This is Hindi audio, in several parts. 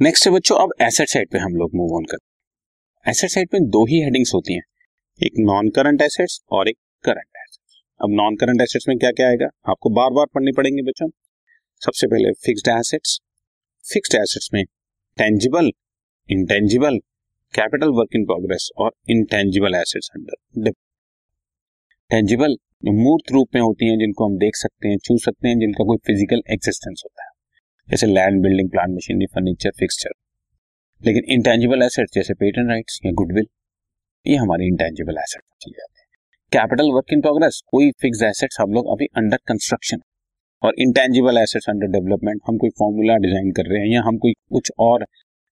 नेक्स्ट है बच्चों, अब एसेट साइड पे हम लोग मूव ऑन करते हैं। एसेट साइड में दो ही हेडिंग्स होती हैं। एक नॉन करंट एसेट्स और एक करंट एसेट्स अब नॉन करंट एसेट्स में क्या क्या आएगा? आपको बार बार पढ़ने पड़ेंगे बच्चों। सबसे पहले फिक्स्ड एसेट्स फिक्स्ड एसेट्स में tangible intangible capital work in progress और इंटेंजिबल एसेट्स अंडर टेंजिबल मूर्त रूप में होती हैं जिनको हम देख सकते हैं, छू सकते हैं, जिनका कोई फ़िज़िकल एक्सिस्टेंस होता है। जैसे land building plant machinery furniture fixture लेकिन इंटेंजिबल एसेट जैसे पेटेंट राइट्स या गुडविल ये हमारे इंटेंजिबल एसेट चले जाते हैं। कैपिटल वर्क इन प्रोग्रेस कोई फिक्स एसेट्स हम लोग अभी अंडर कंस्ट्रक्शन और इंटेंजिबल एसेट्स अंडर डेवलपमेंट हम कोई फॉर्मूला डिज़ाइन कर रहे हैं या हम कोई कुछ और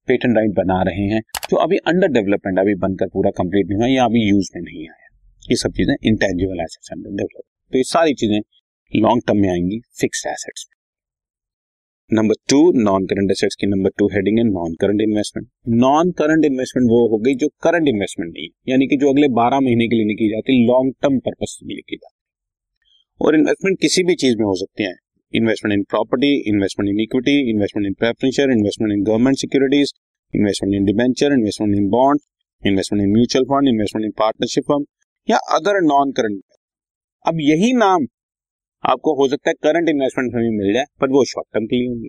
पेटेंट राइट बना रहे हैं, जो अभी अंडर डेवलपमेंट अभी बनकर पूरा कंप्लीट नहीं हुआ या अभी यूज़ में नहीं आया। ये सब चीज़ें इंटेंजिबल एसेट्स अंडर डेवलपमेंट तो ये सारी चीज़ें लॉन्ग टर्म में आएँगी fix assets number two non current assets की नंबर टू हेडिंग है non current investment non current investment वो हो गई जो करंट इन्वेस्टमेंट नहीं यानी कि जो अगले बारह महीने के लिए नहीं की जाती लॉन्ग टर्म पर्पज के लिए की जाती। और इन्वेस्टमेंट किसी भी चीज़ में हो सकती है। Investment in property investment in equity investment in preferential investment in government securities investment in debenture investment in bond investment in mutual fund investment in partnership firm या अदर नॉन करंट अब यही नाम आपको हो सकता है करंट इन्वेस्टमेंट में भी मिल जाए पर वो शॉर्ट टर्म के लिए होंगी।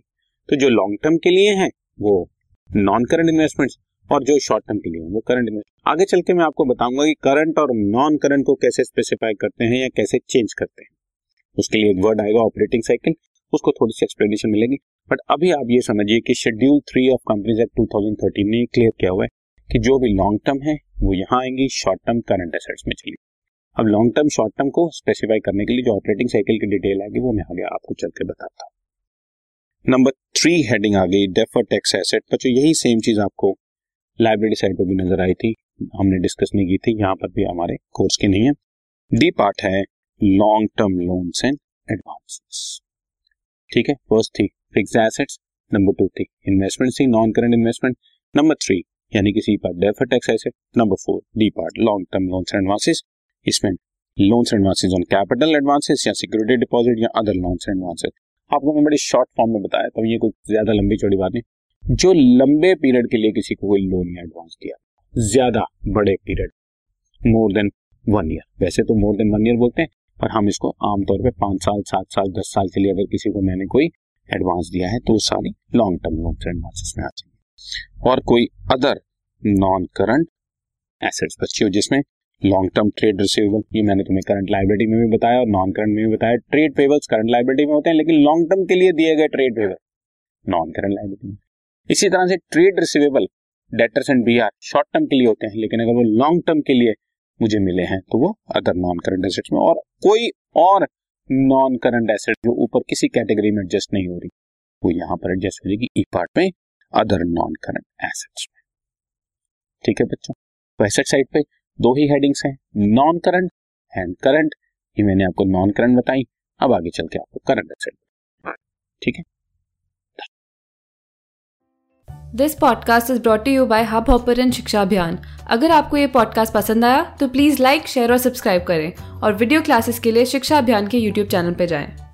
तो जो लॉन्ग टर्म के लिए हैं, वो नॉन करंट इन्वेस्टमेंट्स और जो शॉर्ट टर्म के लिए वो करंट इन्वेस्टमेंट आगे चल के मैं आपको बताऊँगा कि करंट और नॉन करंट को कैसे स्पेसिफाई करते हैं या कैसे चेंज करते हैं। उसके लिए एक वर्ड आएगा ऑपरेटिंग साइकिल उसको थोड़ी सी एक्सप्लेनेशन मिलेगी। बट अभी आप ये समझिए कि schedule three of Companies Act 2013 ने क्लियर किया हुआ है कि जो भी लॉन्ग टर्म है, वो यहाँ आएँगी शॉर्ट टर्म करंट एसेट्स में चली। अब लॉन्ग टर्म शॉर्ट टर्म को स्पेसिफाई करने के लिए जो ऑपरेटिंग साइकिल की डिटेल आएगी, वो मैं आगे आपको चल के बताता हूँ। नंबर थ्री हेडिंग आ गई डेफर टैक्स एसेट बच्चों, यही सेम चीज़ आपको लाइब्रेरी साइड पर भी नज़र आई थी, हमने डिस्कस नहीं की थी, यहाँ पर भी हमारे कोर्स की नहीं है। डी पार्ट है long term loans and advances ठीक है फ़र्स्ट थी फिक्स एसेट्स नंबर टू थी इन्वेस्टमेंट थी non current investment number three यानी कि C part defer tax asset number four D part long term loans and advances इसमें loans advances on capital advances या सिक्योरिटी डिपॉजिट या अदर लोन्स एडवांसेस आपको मैं बड़े शॉर्ट फॉर्म में बताया तो ये कोई ज़्यादा लंबी चौड़ी बात नहीं। जो लंबे पीरियड के लिए किसी को कोई लोन या एडवांस दिया, ज़्यादा बड़े period more than one year वैसे तो मोर देन वन ईयर बोलते हैं, पर हम इसको आमतौर पर पाँच साल, सात साल, दस साल के लिए अगर किसी को मैंने कोई एडवांस दिया है तो सारी लॉन्ग टर्म लोन एडवांसेस में आ जाएँगे। और कोई अदर नॉन करंट एसेट्स बच्चे हो जिसमें लॉन्ग टर्म ट्रेड रिसीवेबल ये मैंने तुम्हें करंट लाइबिलिटी में भी बताया और नॉन करंट में भी बताया। ट्रेड पेबल्स करंट लाइबिलिटी में होते हैं, लेकिन लॉन्ग टर्म के लिए दिए गए trade payable non current liability में। इसी तरह से trade receivable debtors and B R short term के लिए होते हैं, लेकिन अगर वो लॉन्ग टर्म के लिए मुझे मिले हैं तो वो अदर नॉन करंट एसेट्स में, और कोई और नॉन करंट एसेट जो ऊपर किसी कैटेगरी में एडजस्ट नहीं हो रही, वो यहाँ पर एडजस्ट हो जाएगी ई पार्ट में अदर नॉन करंट एसेट्स में। ठीक है बच्चों? तो एसेट साइड पे दो ही हेडिंग्स हैं नॉन करंट एंड करंट ये मैंने आपको नॉन करंट बताई, अब आगे चल के आपको करंट एसेट ठीक है? This podcast is brought you by Hub Hopper शिक्षा अभियान अगर आपको ये पॉडकास्ट पसंद आया तो प्लीज़ लाइक शेयर और सब्सक्राइब करें और वीडियो क्लासेस के लिए शिक्षा अभियान के यूट्यूब चैनल पर जाएँ।